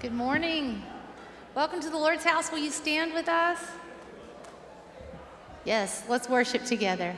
Good morning. Welcome to the Lord's house. Will you stand with us? Yes, let's worship together.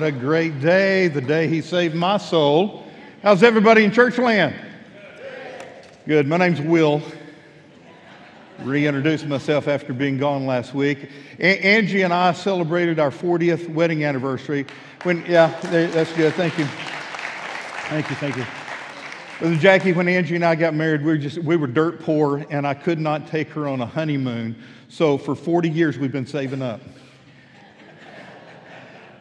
What a great day. The day he saved my soul. How's everybody in church land? Good. My name's Will. Reintroduced myself after being gone last week. A- Angie and I celebrated our 40th wedding anniversary. When, yeah, that's good. Thank you. Thank you. Thank you. Brother Jackie, when Angie and I got married, we were just we were dirt poor, and I could not take her on a honeymoon. So for 40 years, we've been saving up.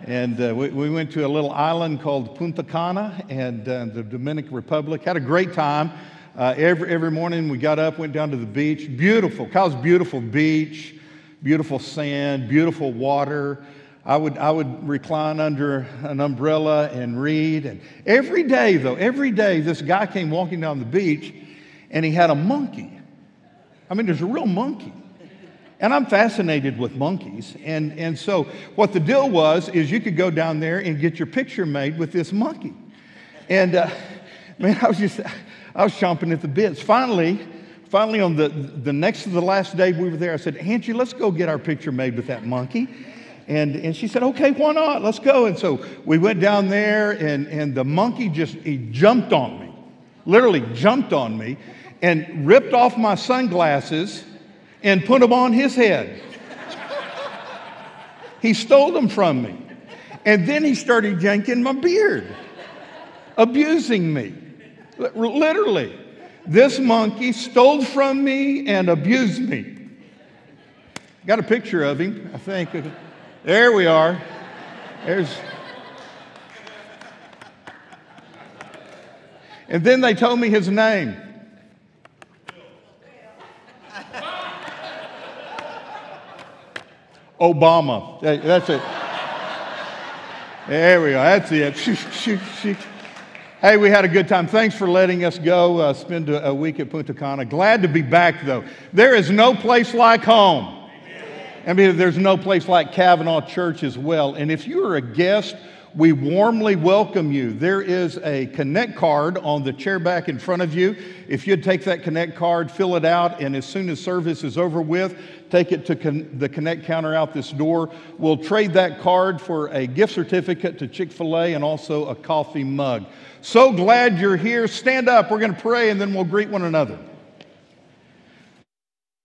And uh, we, we went to a little island called Punta Cana and uh, the Dominican Republic. Had a great time. Uh, every, every morning we got up, went down to the beach. Beautiful. Kyle's beautiful beach, beautiful sand, beautiful water. I would, I would recline under an umbrella and read. And every day, though, every day, this guy came walking down the beach and he had a monkey. I mean, there's a real monkey. And I'm fascinated with monkeys. And, and so what the deal was is you could go down there and get your picture made with this monkey. And uh, man, I was just, I was chomping at the bits. Finally, finally on the, the next to the last day we were there, I said, Angie, let's go get our picture made with that monkey. And, and she said, okay, why not? Let's go. And so we went down there, and, and the monkey just, he jumped on me, literally jumped on me, and ripped off my sunglasses and put them on his head. he stole them from me. And then he started yanking my beard, abusing me. Literally. This monkey stole from me and abused me. Got a picture of him, I think. There we are. There's. And then they told me his name. Obama. That- That's it. There we are. That's it. Hey, we had a good time. Thanks for letting us go uh, spend a, a week at Punta Cana. Glad to be back, though. There is no place like home. I mean, there's no place like Cavanaugh Church as well. And if you're a guest, we warmly welcome you. There is a Connect card on the chair back in front of you. If you'd take that Connect card, fill it out, and as soon as service is over with, take it to con- the Connect counter out this door. We'll trade that card for a gift certificate to Chick fil A and also a coffee mug. So glad you're here. Stand up. We're going to pray, and then we'll greet one another.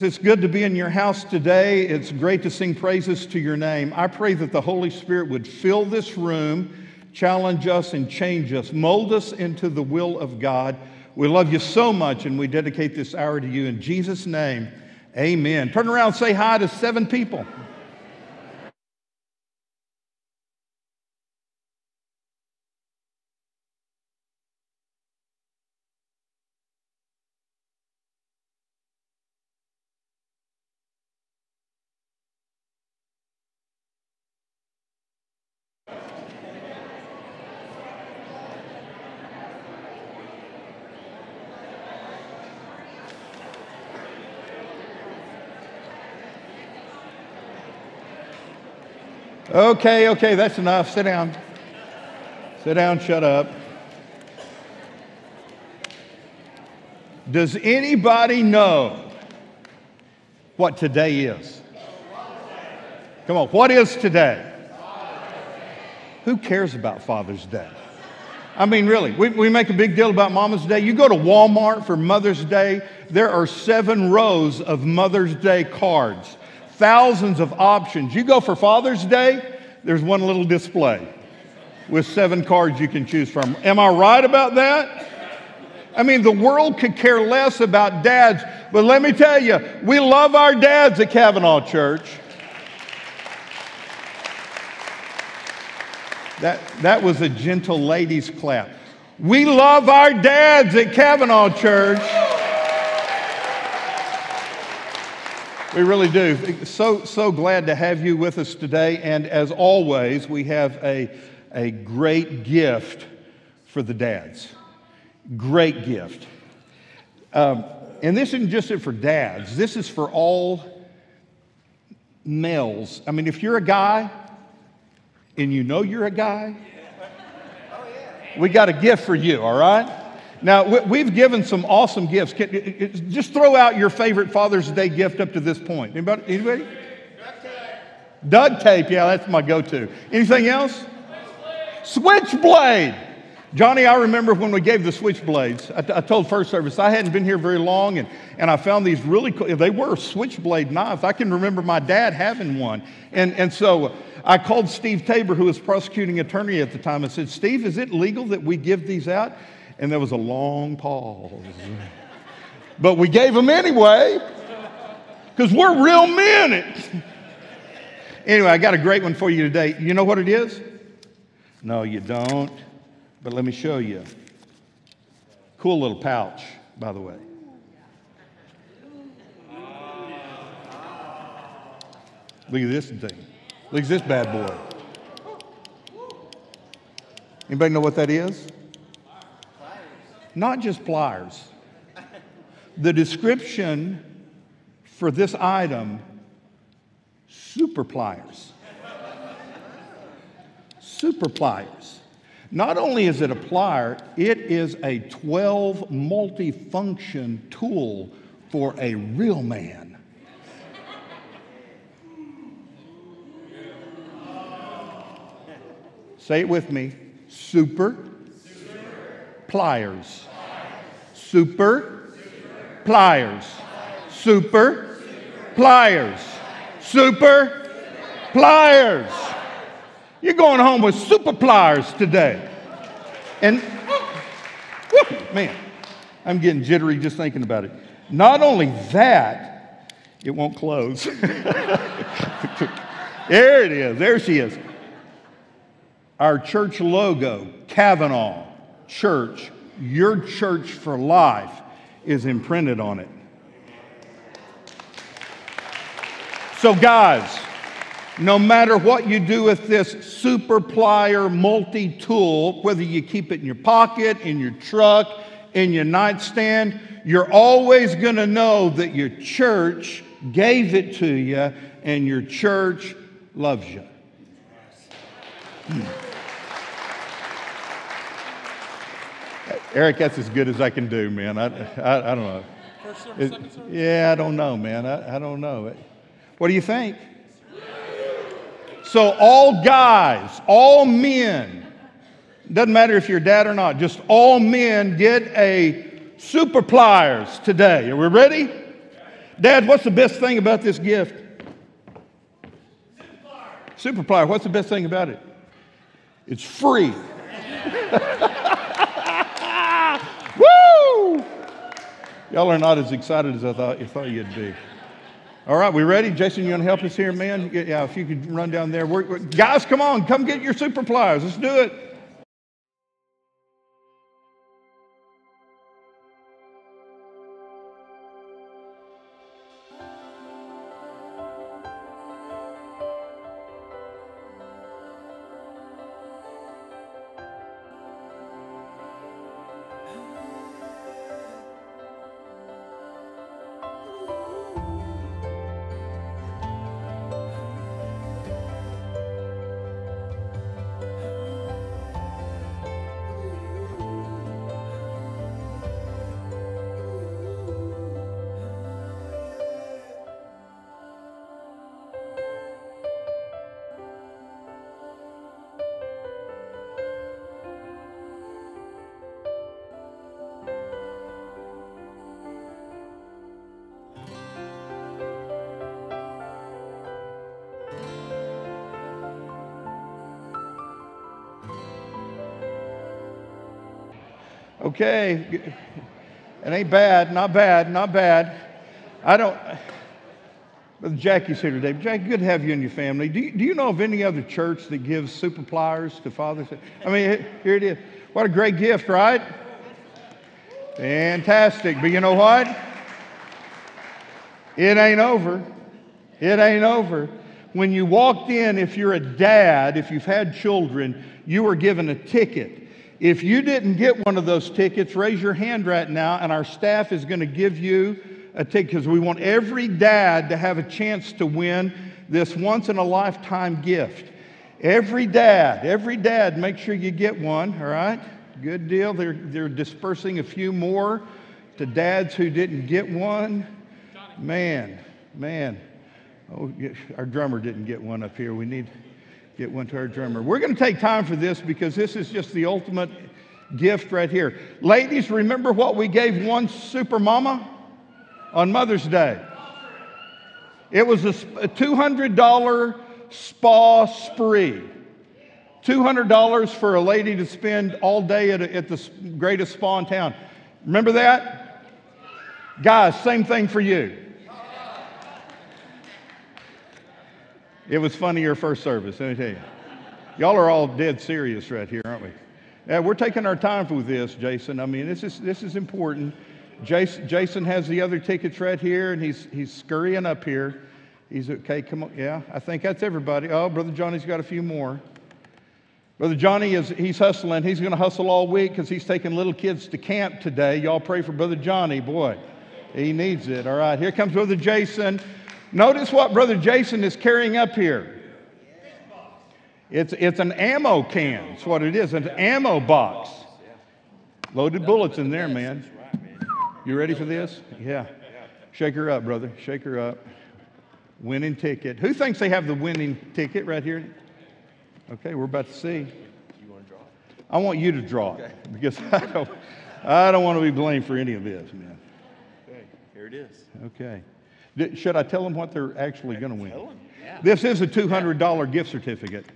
It's good to be in your house today. It's great to sing praises to your name. I pray that the Holy Spirit would fill this room, challenge us, and change us, mold us into the will of God. We love you so much, and we dedicate this hour to you. In Jesus' name, amen. Turn around say hi to seven people. Okay, okay, that's enough. Sit down. Sit down, shut up. Does anybody know what today is? Come on, what is today? Who cares about Father's Day? I mean, really, we, we make a big deal about Mama's Day. You go to Walmart for Mother's Day, there are seven rows of Mother's Day cards, thousands of options. You go for Father's Day, there's one little display with seven cards you can choose from. Am I right about that? I mean, the world could care less about dads, but let me tell you, we love our dads at Cavanaugh Church. That, that was a gentle ladies' clap. We love our dads at Cavanaugh Church. We really do. So, so glad to have you with us today. And as always, we have a, a great gift for the dads. Great gift. Um, and this isn't just for dads, this is for all males. I mean, if you're a guy and you know you're a guy, we got a gift for you, all right? Now, we- we've given some awesome gifts. Just throw out your favorite Father's Day gift up to this point. Anybody? Anybody? Duct tape, yeah, that's my go to. Anything else? Switchblade. Johnny, I remember when we gave the switchblades. I, I told First Service I hadn't been here very long, and, and I found these really cool. They were switchblade knives. I can remember my dad having one, and and so uh, I called Steve Tabor, who was prosecuting attorney at the time, and said, "Steve, is it legal that we give these out?" And there was a long pause, but we gave them anyway because we're real men. anyway, I got a great one for you today. You know what it is? No, you don't. But let me show you. Cool little pouch, by the way. Look at this thing. Look at this bad boy. Anybody know what that is? Not just pliers. The description for this item super pliers. Super pliers. Not only is it a plier, it is a 12 multifunction tool for a real man. Say it with me. Super, pliers. Super, pliers. Super, pliers. Super, pliers. You're going home with super pliers today. And, man, I'm getting jittery just thinking about it. Not only that, it won't close. there it is. There she is. Our church logo, Cavanaugh Church, your church for life, is imprinted on it. So, guys, no matter what you do with this super plier multi tool, whether you keep it in your pocket, in your truck, in your nightstand, you're always going to know that your church gave it to you and your church loves you. Hmm. Eric, that's as good as I can do, man. I, I, I don't know. It, yeah, I don't know, man. I, I don't know. What do you think? So, all guys, all men, doesn't matter if you're dad or not, just all men get a super pliers today. Are we ready? Dad, what's the best thing about this gift? Super plier. What's the best thing about it? It's free. Y'all are not as excited as I thought, you thought you'd be. All right, we ready? Jason, you want to help us here, man? Yeah, if you could run down there. We're, we're, guys, come on, come get your super pliers. Let's do it. Okay. It ain't bad, not bad, not bad. I don't. Brother Jackie's here today. Jackie, good to have you and your family. Do you, do you know of any other church that gives super pliers to fathers? I mean, here it is. What a great gift, right? Fantastic. But you know what? It ain't over. It ain't over. When you walked in, if you're a dad, if you've had children, you were given a ticket. If you didn't get one of those tickets, raise your hand right now, and our staff is going to give you a ticket because we want every dad to have a chance to win this once in a lifetime gift. Every dad, every dad, make sure you get one, all right? Good deal. They're, they're dispersing a few more to dads who didn't get one. Man, man. Oh, our drummer didn't get one up here. We need get one to our drummer. We're going to take time for this because this is just the ultimate gift right here. Ladies, remember what we gave one super mama on Mother's Day? It was a $200 spa spree. $200 for a lady to spend all day at, a, at the greatest spa in town. Remember that? Guys, same thing for you. It was funny your first service, let me tell you. Y'all are all dead serious right here, aren't we? Yeah, we're taking our time with this, Jason. I mean, this is, this is important. Jason, Jason has the other tickets right here, and he's, he's scurrying up here. He's okay, come on. Yeah, I think that's everybody. Oh, Brother Johnny's got a few more. Brother Johnny is he's hustling. He's going to hustle all week because he's taking little kids to camp today. Y'all pray for Brother Johnny, boy. He needs it. All right, here comes Brother Jason. Notice what Brother Jason is carrying up here. It's, it's an ammo can. That's what it is. An ammo box. Loaded bullets in there, man. You ready for this? Yeah. Shake her up, brother. Shake her up. Winning ticket. Who thinks they have the winning ticket right here? Okay, we're about to see. I want you to draw it because I don't, I don't want to be blamed for any of this, man. Okay, here it is. Okay. Should I tell them what they're actually going to win? Tell 'em, yeah. This is a $200 gift certificate.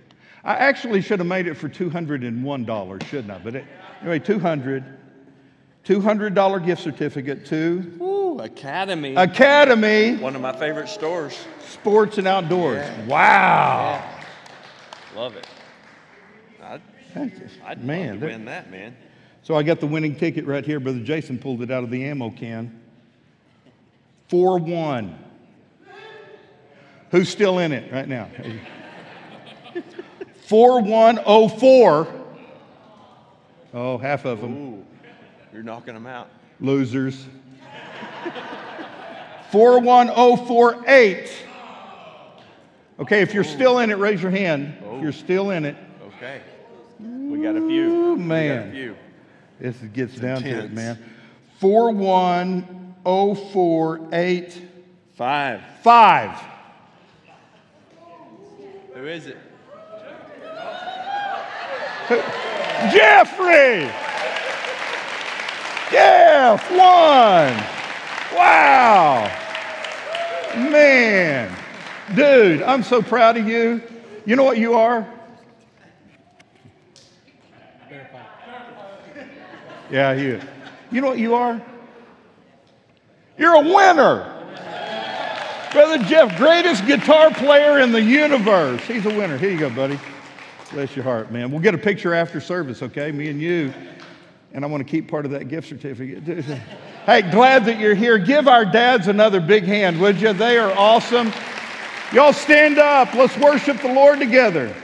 I actually should have made it for $201, shouldn't I? But it, anyway, 200 $200 gift certificate to Ooh, Academy. Academy One of my favorite stores. Sports and Outdoors. Wow. Love it. I'd, I'd Man, love to win that, man. So I got the winning ticket right here. Brother Jason pulled it out of the ammo can. 4 1. Who's still in it right now? 4104. Oh, half of them. Ooh, you're knocking them out. Losers. 41048. Okay, if you're still in it, raise your hand. If oh. you're still in it. Okay. We got a few. Man. We got a few. This gets it's down intense. to it, man. 41 04855. Five. Who is it? Jeffrey! Jeff one. Wow! Man, dude, I'm so proud of you. You know what you are? Yeah, you. You know what you are? You're a winner. Brother Jeff, greatest guitar player in the universe. He's a winner. Here you go, buddy. Bless your heart, man. We'll get a picture after service, okay? Me and you. And I want to keep part of that gift certificate. hey, glad that you're here. Give our dads another big hand, would you? They are awesome. Y'all stand up. Let's worship the Lord together.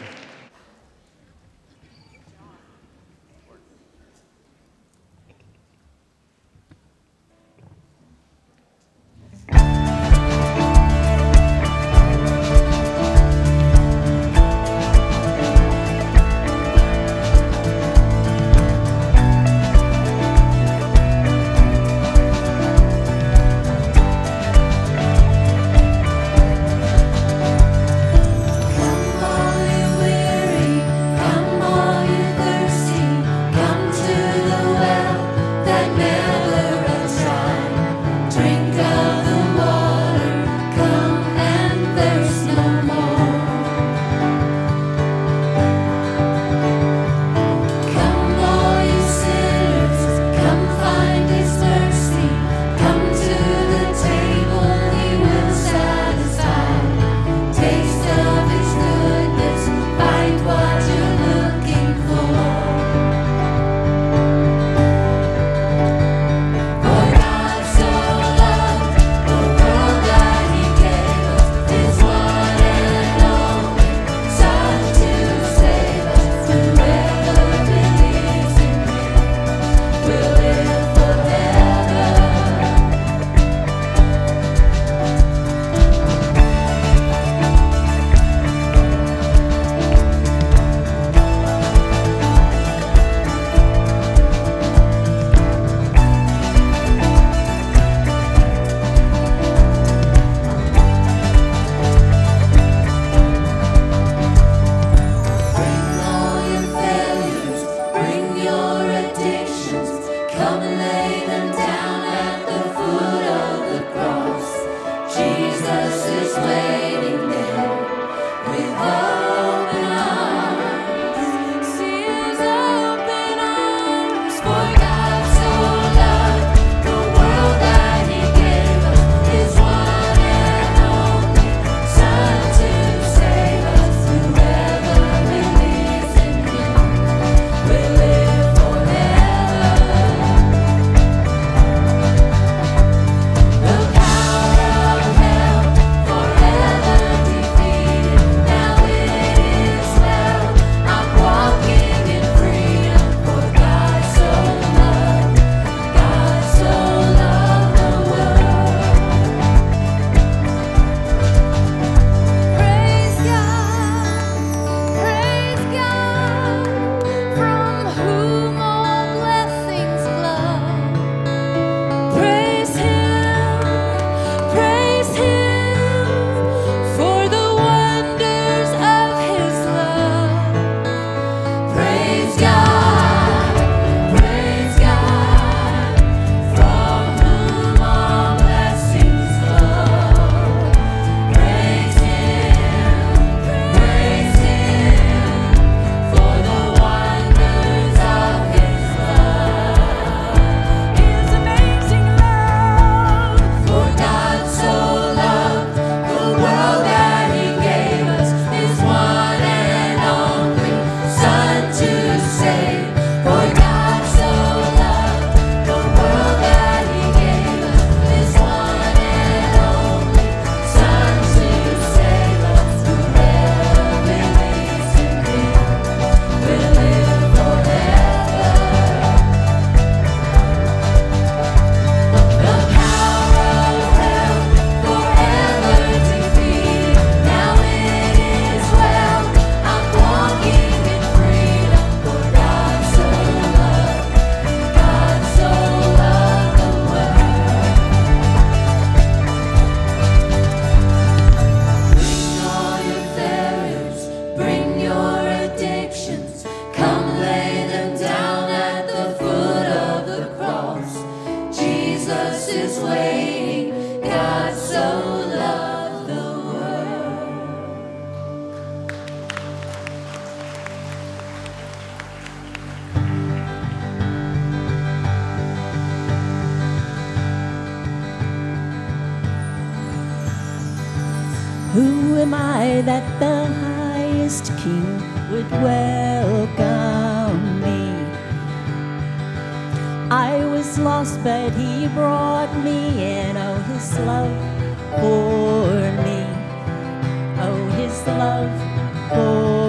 That the highest king would welcome me. I was lost, but he brought me in. Oh, his love for me. Oh, his love for me.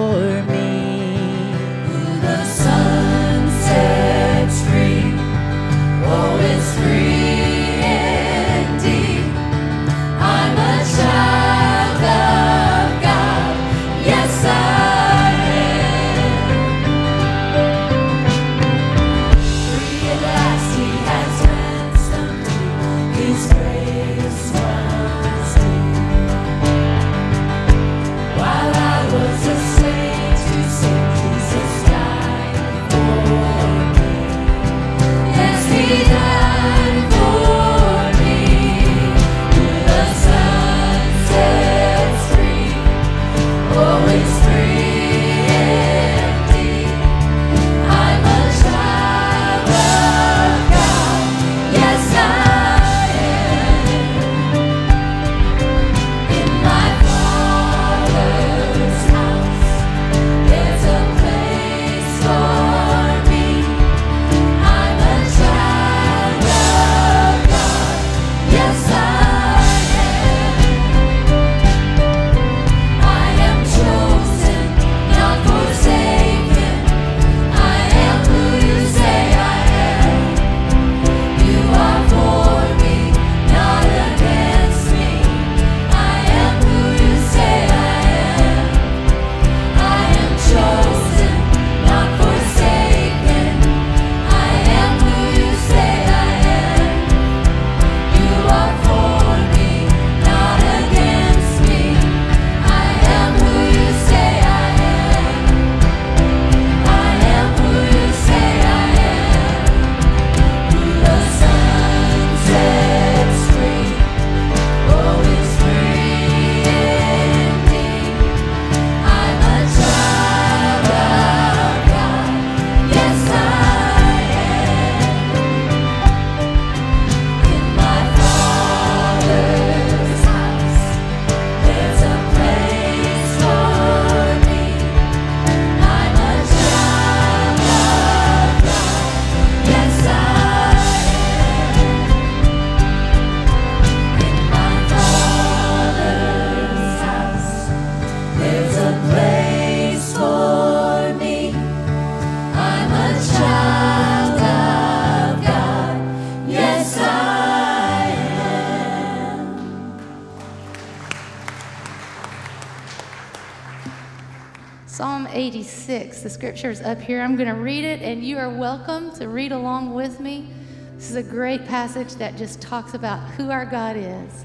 Scripture is up here. I'm going to read it, and you are welcome to read along with me. This is a great passage that just talks about who our God is.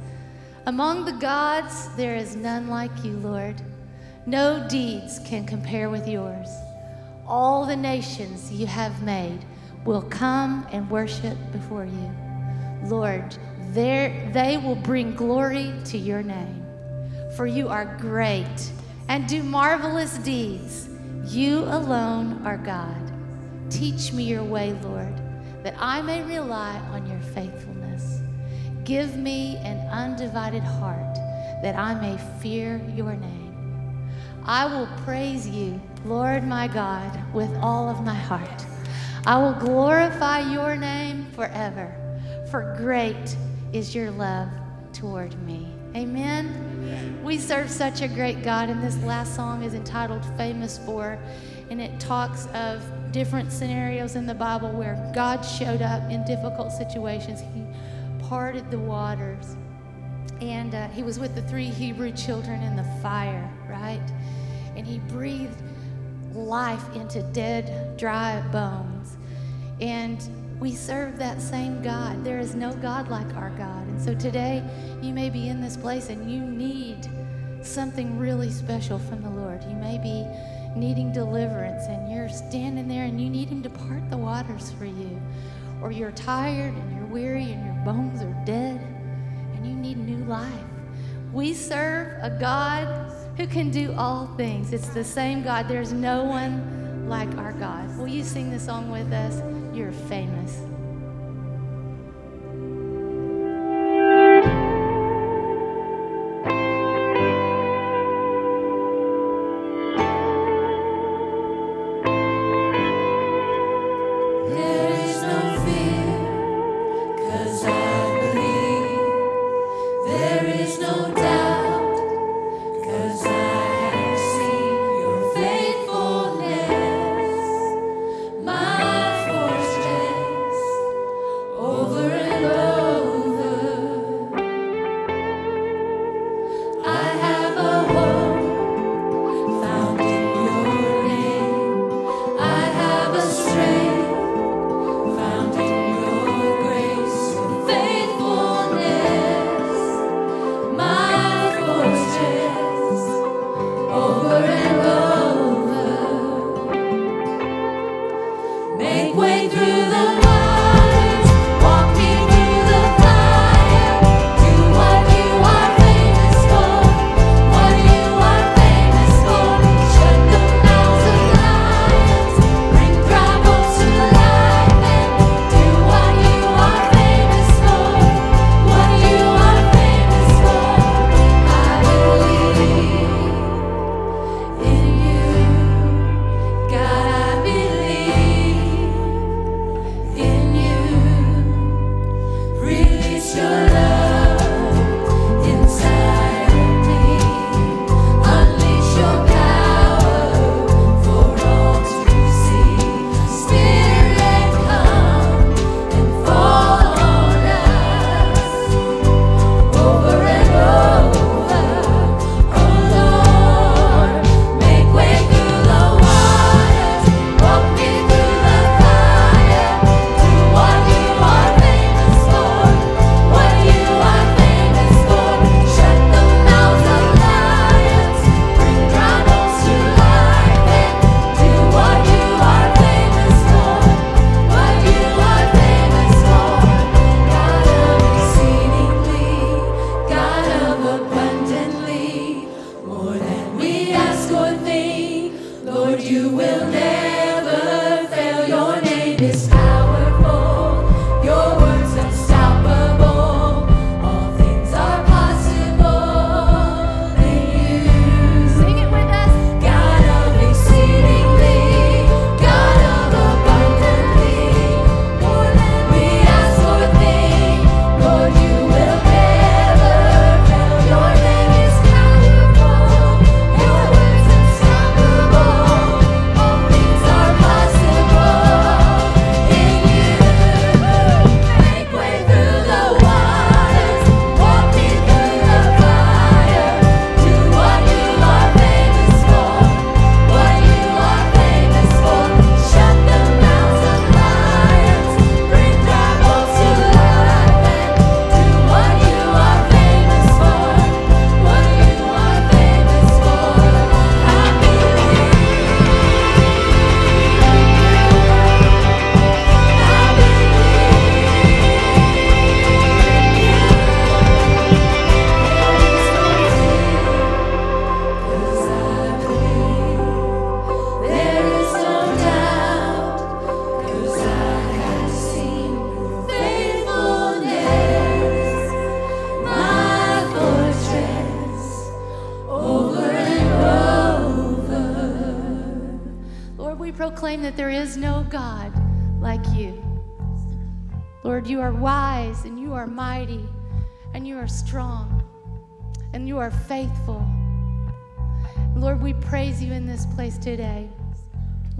Among the gods, there is none like you, Lord. No deeds can compare with yours. All the nations you have made will come and worship before you. Lord, they will bring glory to your name. For you are great and do marvelous deeds. You alone are God. Teach me your way, Lord, that I may rely on your faithfulness. Give me an undivided heart that I may fear your name. I will praise you, Lord my God, with all of my heart. I will glorify your name forever, for great is your love toward me. Amen. We serve such a great God, and this last song is entitled Famous For, and it talks of different scenarios in the Bible where God showed up in difficult situations. He parted the waters, and uh, he was with the three Hebrew children in the fire, right? And he breathed life into dead, dry bones. And we serve that same God. There is no God like our God. And so today, you may be in this place and you need something really special from the Lord. You may be needing deliverance and you're standing there and you need Him to part the waters for you. Or you're tired and you're weary and your bones are dead and you need new life. We serve a God who can do all things. It's the same God. There's no one like our God. Will you sing the song with us? You're famous.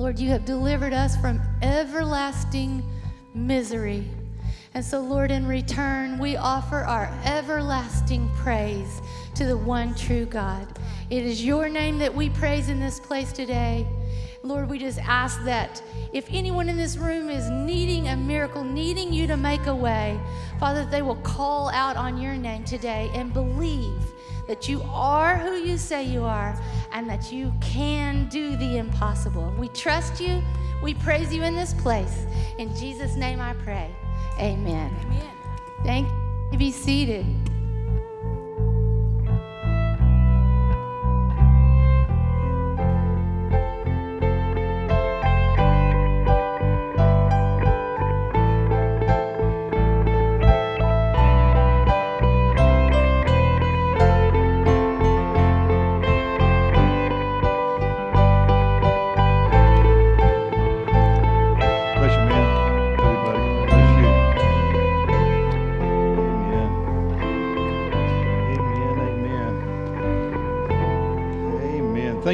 Lord, you have delivered us from everlasting misery. And so, Lord, in return, we offer our everlasting praise to the one true God. It is your name that we praise in this place today. Lord, we just ask that if anyone in this room is needing a miracle, needing you to make a way, Father, they will call out on your name today and believe that you are who you say you are and that you can do the impossible. We trust you. We praise you in this place. In Jesus' name I pray. Amen. Amen. Thank you. Be seated.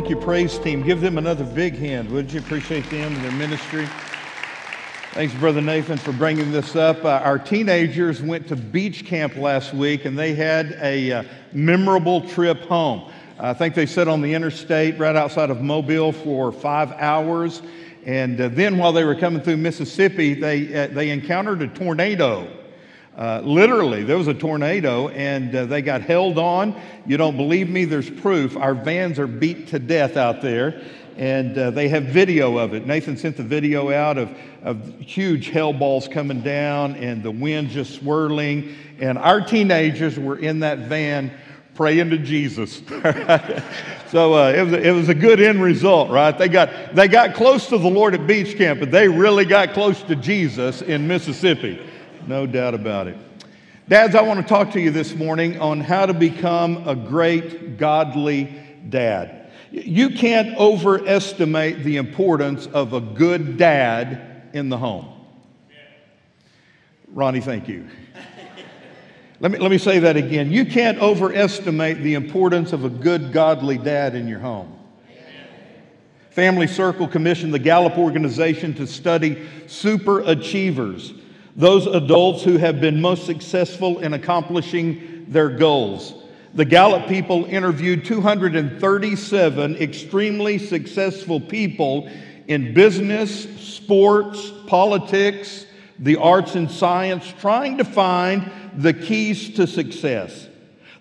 Thank you, praise team. Give them another big hand, would you? Appreciate them and their ministry. Thanks, Brother Nathan, for bringing this up. Uh, our teenagers went to beach camp last week and they had a uh, memorable trip home. I think they sat on the interstate right outside of Mobile for five hours. And uh, then while they were coming through Mississippi, they, uh, they encountered a tornado. Uh, literally, there was a tornado and uh, they got held on. You don't believe me? There's proof. Our vans are beat to death out there and uh, they have video of it. Nathan sent the video out of, of huge hail balls coming down and the wind just swirling. And our teenagers were in that van praying to Jesus. so uh, it, was a, it was a good end result, right? They got, they got close to the Lord at beach camp, but they really got close to Jesus in Mississippi. No doubt about it. Dads, I want to talk to you this morning on how to become a great godly dad. You can't overestimate the importance of a good dad in the home. Ronnie, thank you. Let me, let me say that again. You can't overestimate the importance of a good, godly dad in your home. Family Circle commissioned the Gallup organization to study super achievers, those adults who have been most successful in accomplishing their goals. The Gallup people interviewed 237 extremely successful people in business, sports, politics, the arts and science, trying to find the keys to success.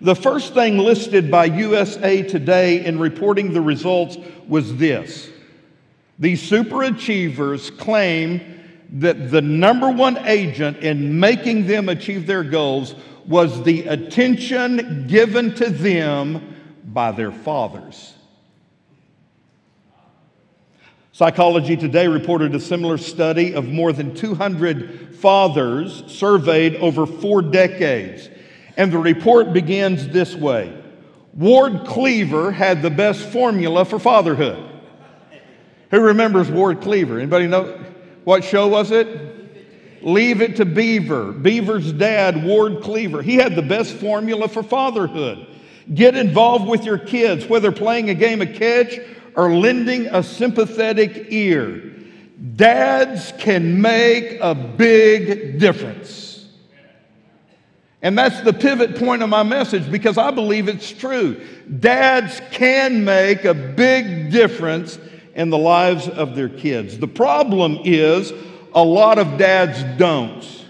The first thing listed by USA Today in reporting the results was this These superachievers claim that the number one agent in making them achieve their goals was the attention given to them by their fathers. Psychology Today reported a similar study of more than 200 fathers surveyed over four decades. And the report begins this way Ward Cleaver had the best formula for fatherhood. Who remembers Ward Cleaver? Anybody know what show was it? Leave it to Beaver. Beaver's dad, Ward Cleaver, he had the best formula for fatherhood. Get involved with your kids, whether playing a game of catch or lending a sympathetic ear. Dads can make a big difference. And that's the pivot point of my message because I believe it's true. Dads can make a big difference in the lives of their kids. The problem is a lot of dads don't.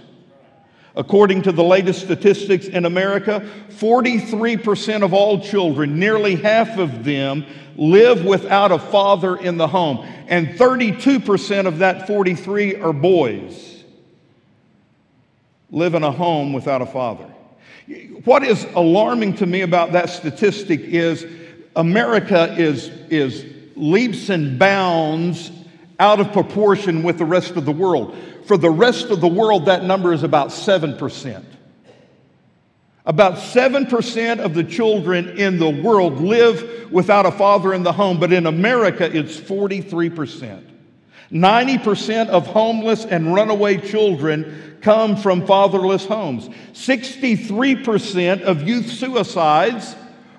According to the latest statistics in America, 43% of all children, nearly half of them, live without a father in the home. And 32% of that 43 are boys live in a home without a father. What is alarming to me about that statistic is America is, is leaps and bounds out of proportion with the rest of the world. For the rest of the world, that number is about 7%. About 7% of the children in the world live without a father in the home, but in America, it's 43%. 90% of homeless and runaway children come from fatherless homes. 63% of youth suicides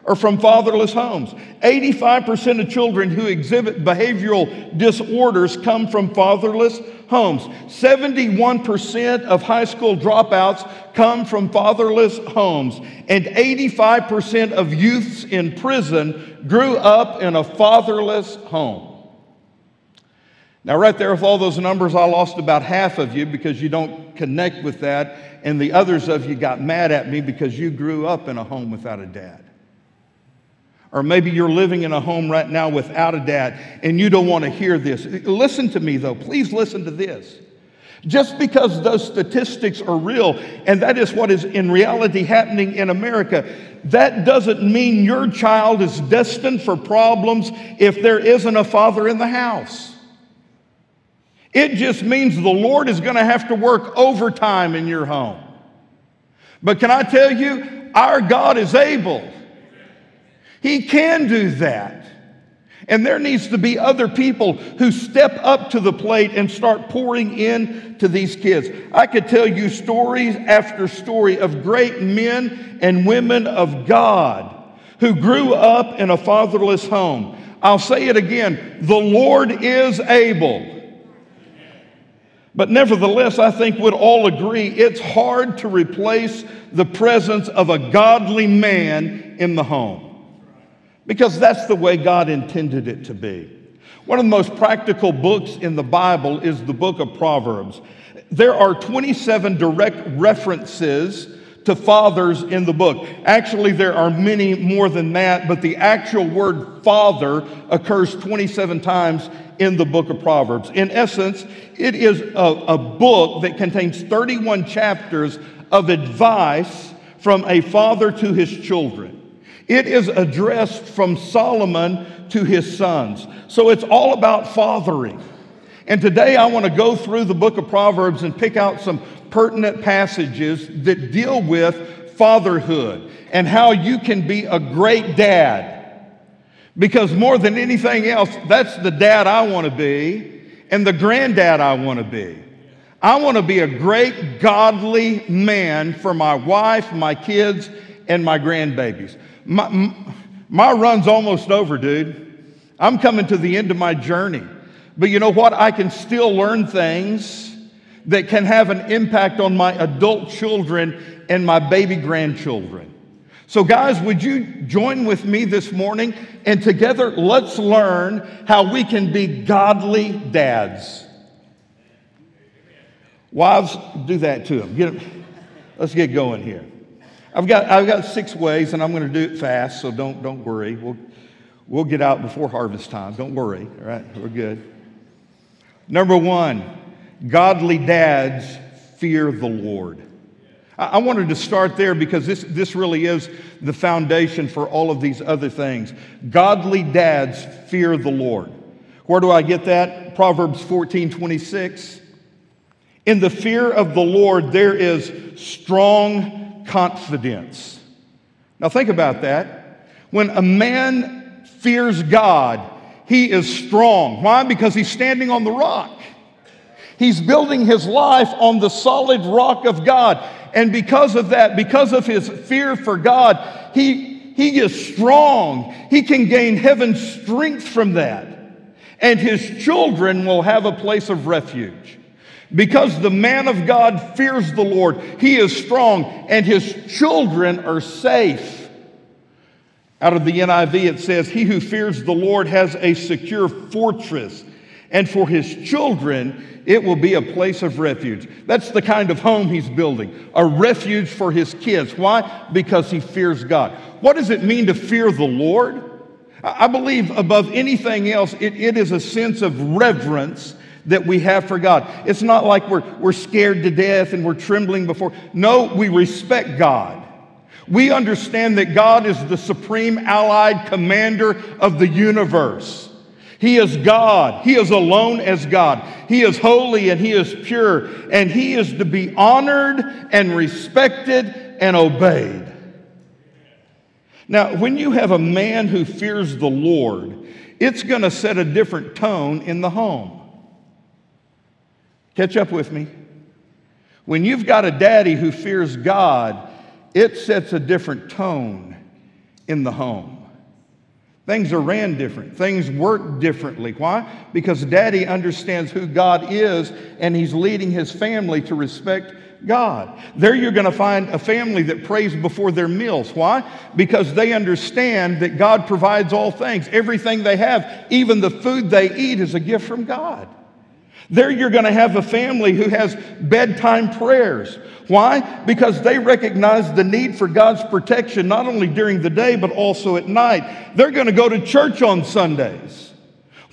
are from fatherless homes. 85% of children who exhibit behavioral disorders come from fatherless homes. 71% of high school dropouts come from fatherless homes. And 85% of youths in prison grew up in a fatherless home. Now, right there with all those numbers, I lost about half of you because you don't connect with that, and the others of you got mad at me because you grew up in a home without a dad. Or maybe you're living in a home right now without a dad and you don't want to hear this. Listen to me, though. Please listen to this. Just because those statistics are real, and that is what is in reality happening in America, that doesn't mean your child is destined for problems if there isn't a father in the house. It just means the Lord is going to have to work overtime in your home. But can I tell you, our God is able. He can do that. And there needs to be other people who step up to the plate and start pouring in to these kids. I could tell you stories after story of great men and women of God who grew up in a fatherless home. I'll say it again the Lord is able. But nevertheless, I think we'd all agree it's hard to replace the presence of a godly man in the home because that's the way God intended it to be. One of the most practical books in the Bible is the book of Proverbs. There are 27 direct references to fathers in the book. Actually, there are many more than that, but the actual word father occurs 27 times in the book of Proverbs. In essence, it is a, a book that contains 31 chapters of advice from a father to his children. It is addressed from Solomon to his sons. So it's all about fathering. And today I want to go through the book of Proverbs and pick out some pertinent passages that deal with fatherhood and how you can be a great dad. Because more than anything else, that's the dad I want to be and the granddad I want to be. I want to be a great godly man for my wife, my kids, and my grandbabies. My, my run's almost over, dude. I'm coming to the end of my journey. But you know what? I can still learn things that can have an impact on my adult children and my baby grandchildren. So, guys, would you join with me this morning and together let's learn how we can be godly dads? Wives, do that to them. Get them. Let's get going here. I've got, I've got six ways, and I'm going to do it fast, so don't, don't worry. We'll, we'll get out before harvest time. Don't worry, all right? We're good. Number one, godly dads fear the Lord. I wanted to start there because this, this really is the foundation for all of these other things. Godly dads fear the Lord. Where do I get that? Proverbs 14 26. In the fear of the Lord, there is strong confidence. Now, think about that. When a man fears God, he is strong. Why? Because he's standing on the rock. He's building his life on the solid rock of God. And because of that, because of his fear for God, he, he is strong. He can gain heaven's strength from that. And his children will have a place of refuge. Because the man of God fears the Lord, he is strong, and his children are safe. Out of the NIV, it says, He who fears the Lord has a secure fortress, and for his children, it will be a place of refuge. That's the kind of home he's building, a refuge for his kids. Why? Because he fears God. What does it mean to fear the Lord? I believe above anything else, it, it is a sense of reverence that we have for God. It's not like we're, we're scared to death and we're trembling before. No, we respect God. We understand that God is the supreme allied commander of the universe. He is God. He is alone as God. He is holy and He is pure, and He is to be honored and respected and obeyed. Now, when you have a man who fears the Lord, it's going to set a different tone in the home. Catch up with me. When you've got a daddy who fears God, it sets a different tone in the home. Things are ran different. Things work differently. Why? Because daddy understands who God is and he's leading his family to respect God. There you're going to find a family that prays before their meals. Why? Because they understand that God provides all things. Everything they have, even the food they eat, is a gift from God. There you're going to have a family who has bedtime prayers. Why? Because they recognize the need for God's protection not only during the day, but also at night. They're going to go to church on Sundays.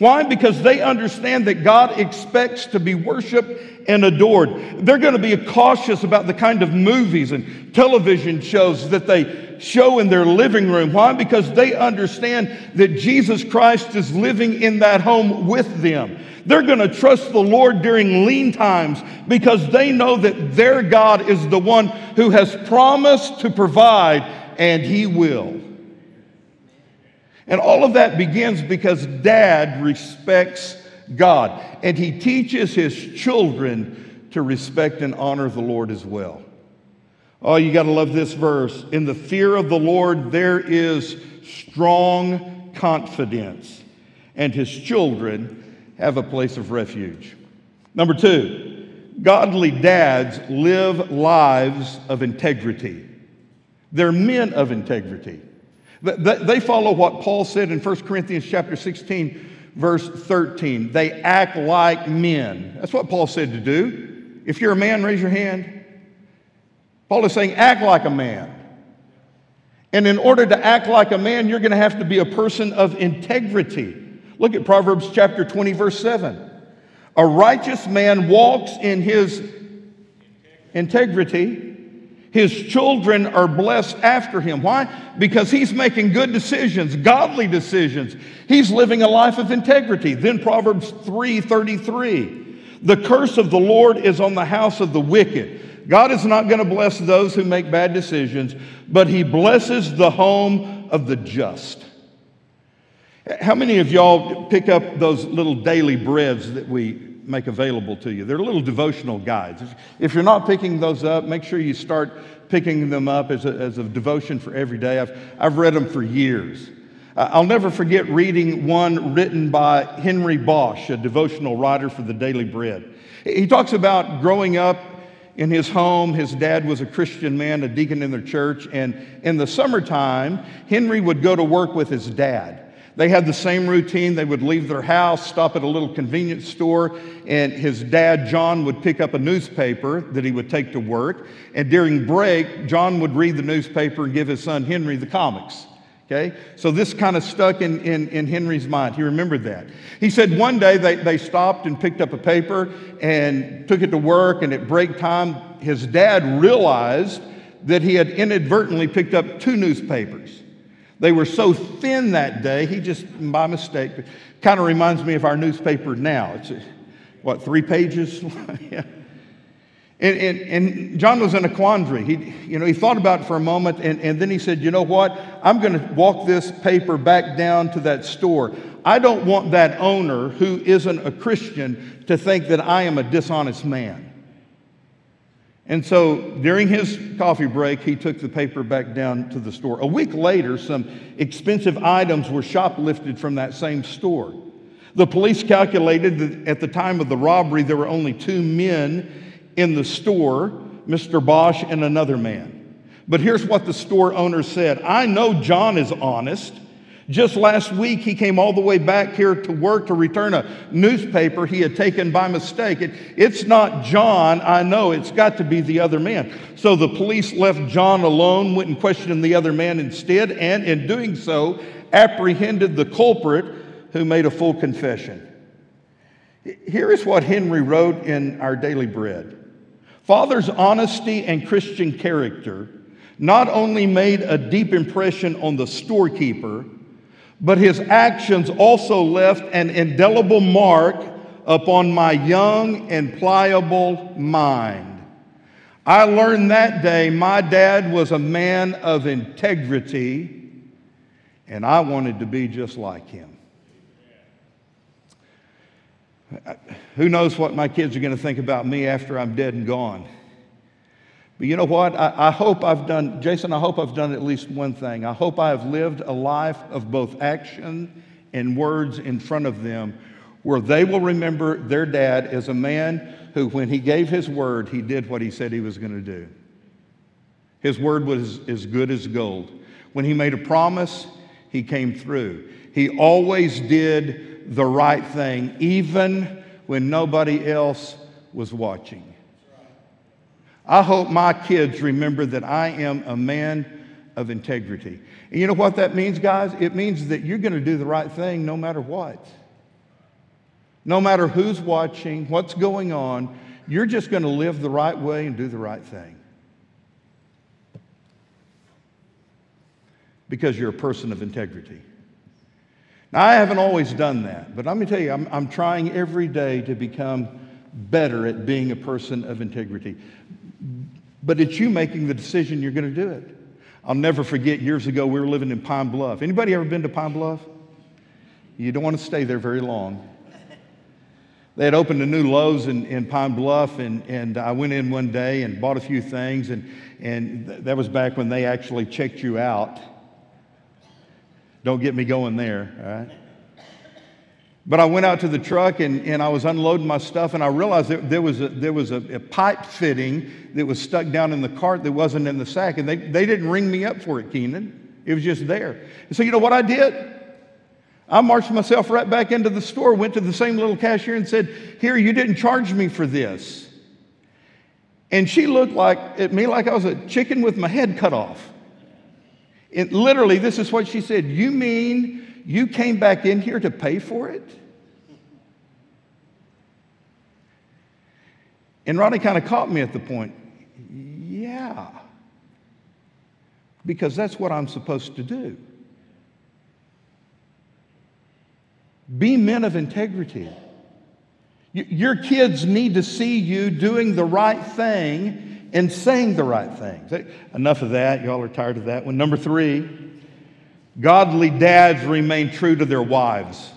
Why? Because they understand that God expects to be worshiped and adored. They're going to be cautious about the kind of movies and television shows that they show in their living room. Why? Because they understand that Jesus Christ is living in that home with them. They're going to trust the Lord during lean times because they know that their God is the one who has promised to provide, and He will. And all of that begins because dad respects God and he teaches his children to respect and honor the Lord as well. Oh, you got to love this verse. In the fear of the Lord, there is strong confidence, and his children have a place of refuge. Number two, godly dads live lives of integrity. They're men of integrity. They follow what Paul said in 1 Corinthians chapter 16, verse 13. They act like men. That's what Paul said to do. If you're a man, raise your hand. Paul is saying, act like a man. And in order to act like a man, you're going to have to be a person of integrity. Look at Proverbs chapter 20, verse 7. A righteous man walks in his integrity. His children are blessed after him. Why? Because he's making good decisions, godly decisions. He's living a life of integrity. Then Proverbs 3:33. The curse of the Lord is on the house of the wicked. God is not going to bless those who make bad decisions, but he blesses the home of the just. How many of y'all pick up those little daily breads that we make available to you? They're little devotional guides. If you're not picking those up, make sure you start picking them up as a, as a devotion for every day. I've, I've read them for years. I'll never forget reading one written by Henry Bosch, a devotional writer for the Daily Bread. He talks about growing up in his home. His dad was a Christian man, a deacon in their church, and in the summertime, Henry would go to work with his dad. They had the same routine. They would leave their house, stop at a little convenience store, and his dad, John, would pick up a newspaper that he would take to work. And during break, John would read the newspaper and give his son Henry the comics. Okay? So this kind of stuck in, in, in Henry's mind. He remembered that. He said one day they, they stopped and picked up a paper and took it to work, and at break time, his dad realized that he had inadvertently picked up two newspapers. They were so thin that day, he just, by mistake, kind of reminds me of our newspaper now. It's, what, three pages? yeah. And, and, and, John was in a quandary. He, you know, he thought about it for a moment, and, and then he said, You know what? I'm going to walk this paper back down to that store. I don't want that owner who isn't a Christian to think that I am a dishonest man. And so during his coffee break, he took the paper back down to the store. A week later, some expensive items were shoplifted from that same store. The police calculated that at the time of the robbery, there were only two men in the store Mr. Bosch and another man. But here's what the store owner said I know John is honest. Just last week, he came all the way back here to work to return a newspaper he had taken by mistake. It, it's not John, I know, it's got to be the other man. So the police left John alone, went and questioned the other man instead, and in doing so, apprehended the culprit who made a full confession. Here is what Henry wrote in our daily bread Father's honesty and Christian character not only made a deep impression on the storekeeper, but his actions also left an indelible mark upon my young and pliable mind. I learned that day my dad was a man of integrity, and I wanted to be just like him. Who knows what my kids are going to think about me after I'm dead and gone? But you know what? I, I, hope I've done, Jason, I hope I've done at least one thing. I hope I have lived a life of both action and words in front of them where they will remember their dad as a man who, when he gave his word, he did what he said he was going to do. His word was as good as gold. When he made a promise, he came through. He always did the right thing, even when nobody else was watching. I hope my kids remember that I am a man of integrity. And you know what that means, guys? It means that you're going to do the right thing no matter what. No matter who's watching, what's going on, you're just going to live the right way and do the right thing. Because you're a person of integrity. Now, I haven't always done that, but let me tell you, I'm, I'm trying every day to become better at being a person of integrity. But it's you making the decision you're going to do it. I'll never forget years ago we were living in Pine Bluff. Anybody ever been to Pine Bluff? You don't want to stay there very long. They had opened a new Lowe's in, in Pine Bluff, and, and I went in one day and bought a few things, and, and th- that was back when they actually checked you out. Don't get me going there, all right? But I went out to the truck and, and I was unloading my stuff, and I realized that there was, a, there was a, a, pipe fitting that was stuck down in the cart that wasn't in the sack. And they, they didn't ring me up for it, Keenan. It was just there. And so, you know what I did? I marched myself right back into the store, went to the same little cashier and said, Here, you didn't charge me for this. And she looked like, at me like I was a chicken with my head cut off. It, literally, this is what she said You mean you came back in here to pay for it? And Ronnie kind of caught me at the point. Yeah. Because that's what I'm supposed to do. Be men of integrity. Your kids need to see you doing the right thing and saying the right things. Enough of that. Y'all are tired of that one. Number three, Godly dads remain true to their wives.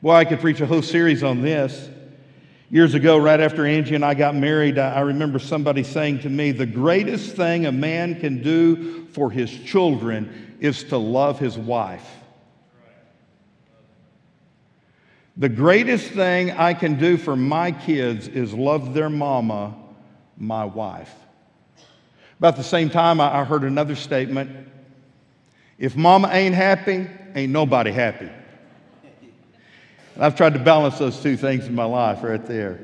Boy, I could preach a whole series on this. Years ago, right after Angie and I got married, I remember somebody saying to me, The greatest thing a man can do for his children is to love his wife. The greatest thing I can do for my kids is love their mama, my wife. About the same time, I heard another statement if mama ain't happy, ain't nobody happy. I've tried to balance those two things in my life right there.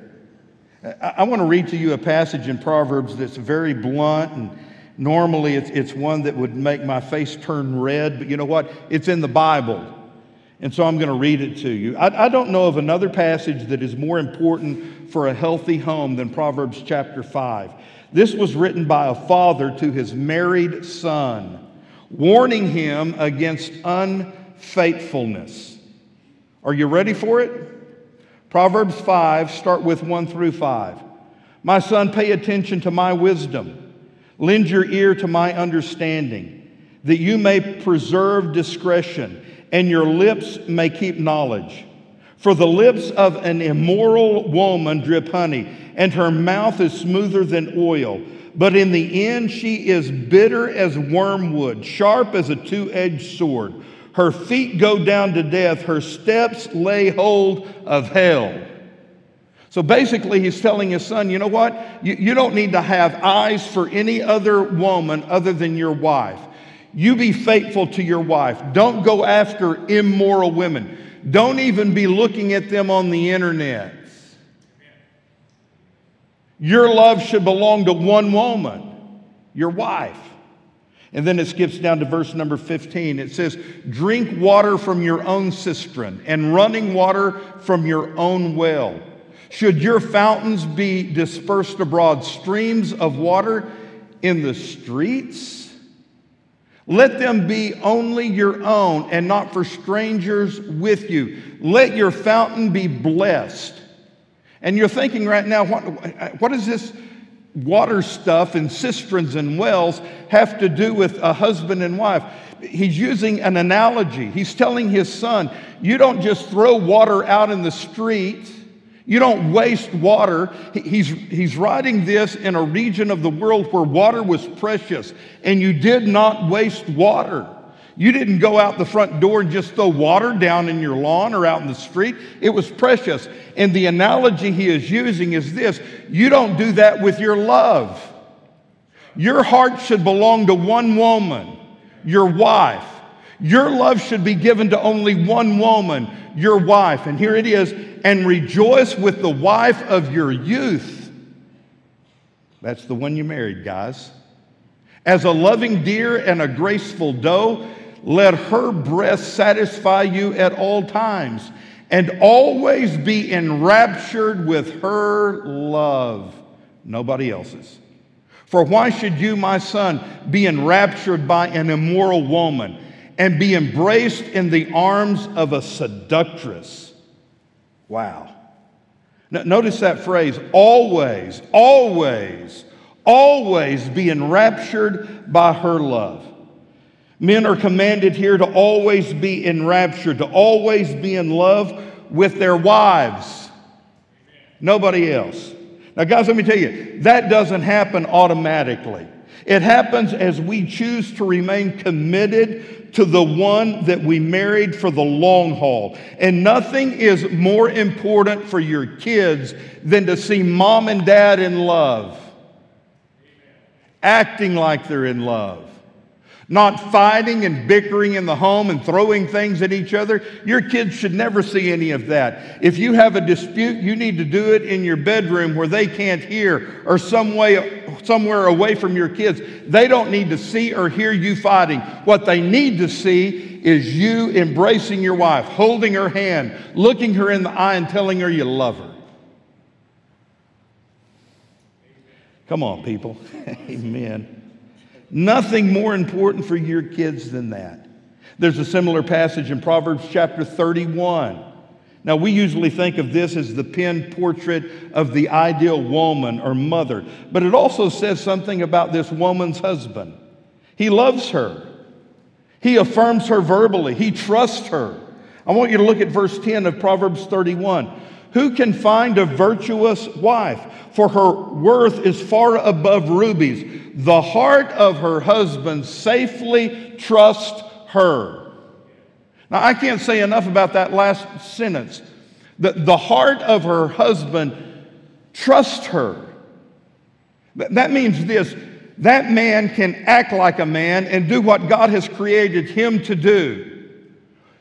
I, I want to read to you a passage in Proverbs that's very blunt, and normally it's, it's one that would make my face turn red, but you know what? It's in the Bible. And so I'm going to read it to you. I, I don't know of another passage that is more important for a healthy home than Proverbs chapter 5. This was written by a father to his married son warning him against unfaithfulness. Are you ready for it? Proverbs 5, start with 1 through 5. My son, pay attention to my wisdom. Lend your ear to my understanding, that you may preserve discretion and your lips may keep knowledge. For the lips of an immoral woman drip honey, and her mouth is smoother than oil but in the end she is bitter as wormwood, sharp as a two edged sword. Her feet go down to death, her steps lay hold of hell. So basically, he's telling his son, you know what? You, you don't need to have eyes for any other woman other than your wife. You be faithful to your wife. Don't go after immoral women. Don't even be looking at them on the internet. Your love should belong to one woman, your wife. And then it skips down to verse number 15. It says, Drink water from your own cistern and running water from your own well. Should your fountains be dispersed abroad, streams of water in the streets? Let them be only your own and not for strangers with you. Let your fountain be blessed and you're thinking right now, what, what does this water stuff and cisterns and wells have to do with a husband and wife? he's using an analogy. He's telling his son, you don't just throw water out in the street. You don't waste water. He's, he's writing this in a region of the world where water was precious, and you did not waste water. You didn't go out the front door and just throw water down in your lawn or out in the street. It was precious. And the analogy he is using is this you don't do that with your love. Your heart should belong to one woman, your wife. Your love should be given to only one woman, your wife. And here it is and rejoice with the wife of your youth. That's the one you married, guys. As a loving deer and a graceful doe, let her breast satisfy you at all times, and always be enraptured with her love, nobody else's. For why should you, my son, be enraptured by an immoral woman and be embraced in the arms of a seductress? Wow. notice that phrase always, always, always be enraptured by her love. Men are commanded here to always be enraptured, to always be in love with their wives, nobody else. Now, guys, let me tell you, that doesn't happen automatically. It happens as we choose to remain committed to the one that we married for the long haul. And nothing is more important for your kids than to see mom and dad in love, acting like they're in love not fighting and bickering in the home and throwing things at each other. Your kids should never see any of that. If you have a dispute, you need to do it in your bedroom where they can't hear or some way, somewhere away from your kids. They don't need to see or hear you fighting. What they need to see is you embracing your wife, holding her hand, looking her in the eye, and telling her you love her. Come on, people. Amen. Nothing more important for your kids than that. There's a similar passage in Proverbs chapter 31. Now, we usually think of this as the pen portrait of the ideal woman or mother, but it also says something about this woman's husband. He loves her, he affirms her verbally, he trusts her. I want you to look at verse 10 of Proverbs 31. Who can find a virtuous wife? For her worth is far above rubies. The heart of her husband safely trusts her. Now, I can't say enough about that last sentence. The, the heart of her husband trusts her. That means this that man can act like a man and do what God has created him to do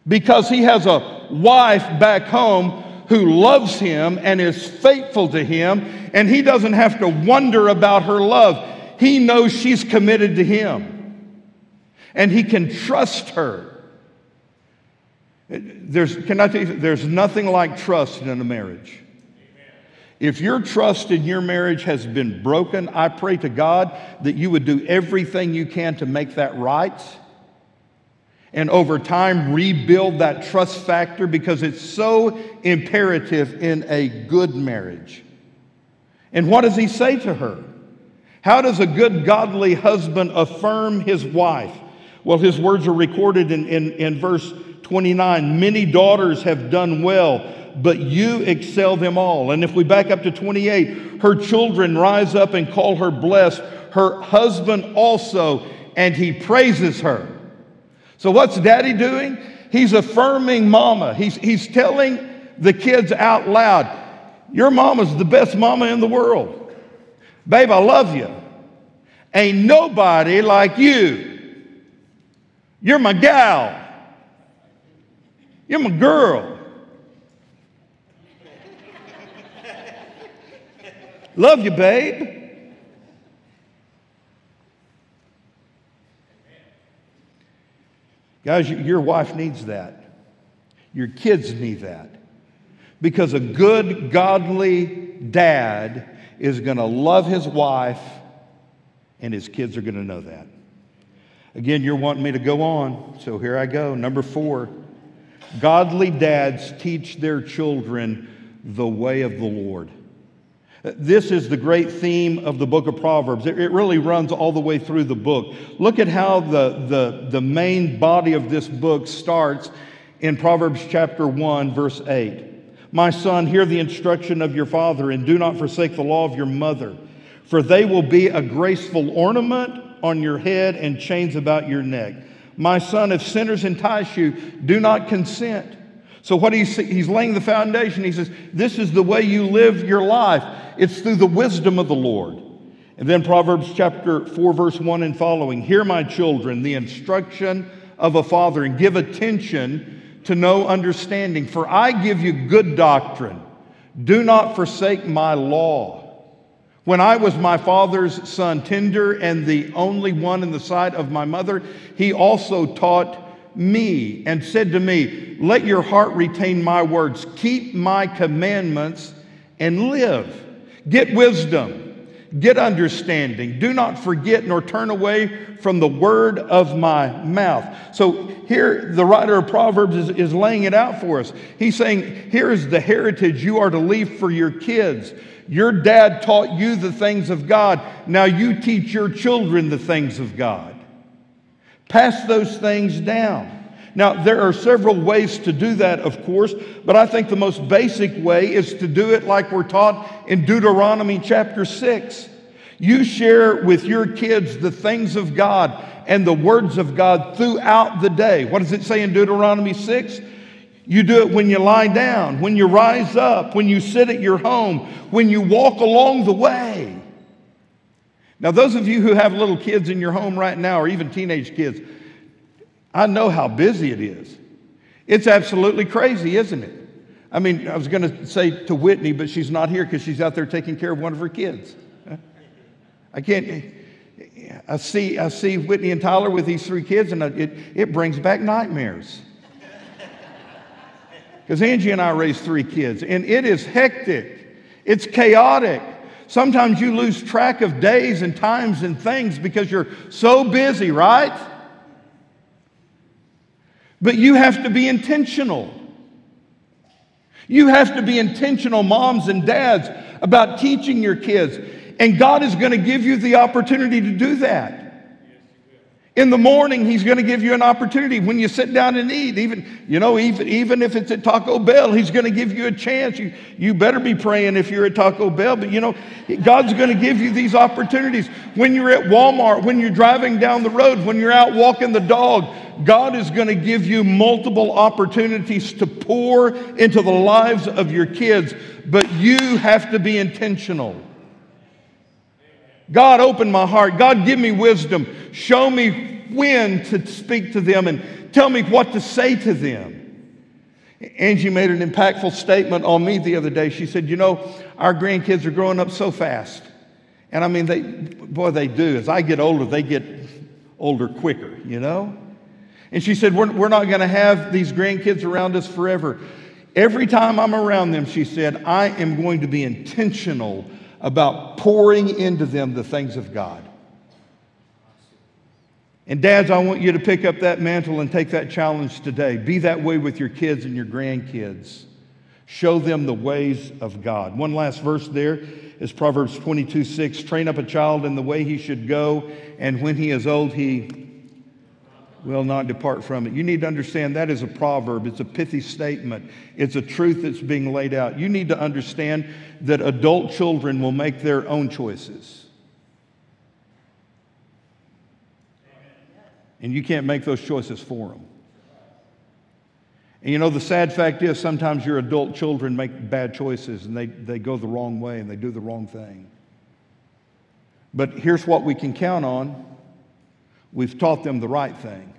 because he has a wife back home who loves him and is faithful to him, and he doesn't have to wonder about her love. He knows she's committed to him, and he can trust her. There's, can I tell you, there's nothing like trust in a marriage. If your trust in your marriage has been broken, I pray to God that you would do everything you can to make that right and over time rebuild that trust factor because it's so imperative in a good marriage. And what does he say to her? How does a good, godly husband affirm his wife? Well, his words are recorded in, in, in verse 29 Many daughters have done well, but you excel them all. And if we back up to 28, her children rise up and call her blessed, her husband also, and he praises her. So, what's daddy doing? He's affirming mama. He's, he's telling the kids out loud, Your mama's the best mama in the world. Babe, I love you. Ain't nobody like you. You're my gal. You're my girl. Love you, babe. Guys, your wife needs that. Your kids need that. Because a good, godly dad is going to love his wife, and his kids are going to know that. Again, you're wanting me to go on, so here I go. Number four godly dads teach their children the way of the Lord. This is the great theme of the book of Proverbs. It, it really runs all the way through the book. Look at how the, the, the main body of this book starts in Proverbs chapter 1, verse 8. My son, hear the instruction of your father, and do not forsake the law of your mother, for they will be a graceful ornament on your head and chains about your neck. My son, if sinners entice you, do not consent. So, what he's, he's laying the foundation, he says, This is the way you live your life. It's through the wisdom of the Lord. And then Proverbs chapter 4, verse 1 and following Hear, my children, the instruction of a father, and give attention to know understanding. For I give you good doctrine. Do not forsake my law. When I was my father's son, tender and the only one in the sight of my mother, he also taught me and said to me, Let your heart retain my words, keep my commandments, and live. Get wisdom, get understanding. Do not forget nor turn away from the word of my mouth. So here, the writer of Proverbs is, is laying it out for us. He's saying, Here is the heritage you are to leave for your kids. Your dad taught you the things of God. Now you teach your children the things of God. Pass those things down. Now, there are several ways to do that, of course, but I think the most basic way is to do it like we're taught in Deuteronomy chapter 6. You share with your kids the things of God and the words of God throughout the day. What does it say in Deuteronomy 6? You do it when you lie down, when you rise up, when you sit at your home, when you walk along the way. Now, those of you who have little kids in your home right now, or even teenage kids, I know how busy it is. It's absolutely crazy, isn't it? I mean, I was going to say to Whitney, but she's not here because she's out there taking care of one of her kids. I can't. I see, I see Whitney and Tyler with these three kids, and it, it brings back nightmares. Because Angie and I raised three kids, and it is hectic, it's chaotic. Sometimes you lose track of days and times and things because you're so busy, right? But you have to be intentional. You have to be intentional, moms and dads, about teaching your kids. And God is going to give you the opportunity to do that. In the morning, he's going to give you an opportunity when you sit down and eat. Even, you know, even, even if it's at Taco Bell, he's going to give you a chance. You, you better be praying if you're at Taco Bell. But, you know, God's going to give you these opportunities. When you're at Walmart, when you're driving down the road, when you're out walking the dog, God is going to give you multiple opportunities to pour into the lives of your kids. But you have to be intentional. God, open my heart. God, give me wisdom. Show me when to speak to them and tell me what to say to them. Angie made an impactful statement on me the other day. She said, You know, our grandkids are growing up so fast. And I mean, they, boy, they do. As I get older, they get older quicker, you know? And she said, We're, we're not going to have these grandkids around us forever. Every time I'm around them, she said, I am going to be intentional about pouring into them the things of God. And dads, I want you to pick up that mantle and take that challenge today. Be that way with your kids and your grandkids. Show them the ways of God. One last verse there is Proverbs 22 6. Train up a child in the way he should go, and when he is old, he will not depart from it. You need to understand that is a proverb. It's a pithy statement. It's a truth that's being laid out. You need to understand that adult children will make their own choices. And you can't make those choices for them. And you know, the sad fact is sometimes your adult children make bad choices and they, they go the wrong way and they do the wrong thing. But here's what we can count on we've taught them the right thing.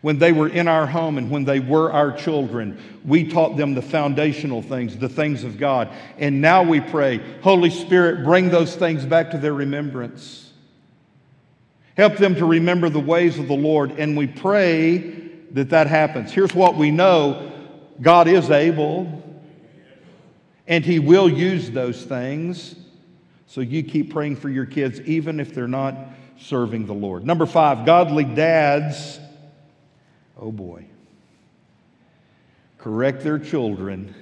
When they were in our home and when they were our children, we taught them the foundational things, the things of God. And now we pray, Holy Spirit, bring those things back to their remembrance. Help them to remember the ways of the Lord. And we pray that that happens. Here's what we know God is able, and He will use those things. So you keep praying for your kids, even if they're not serving the Lord. Number five, godly dads, oh boy, correct their children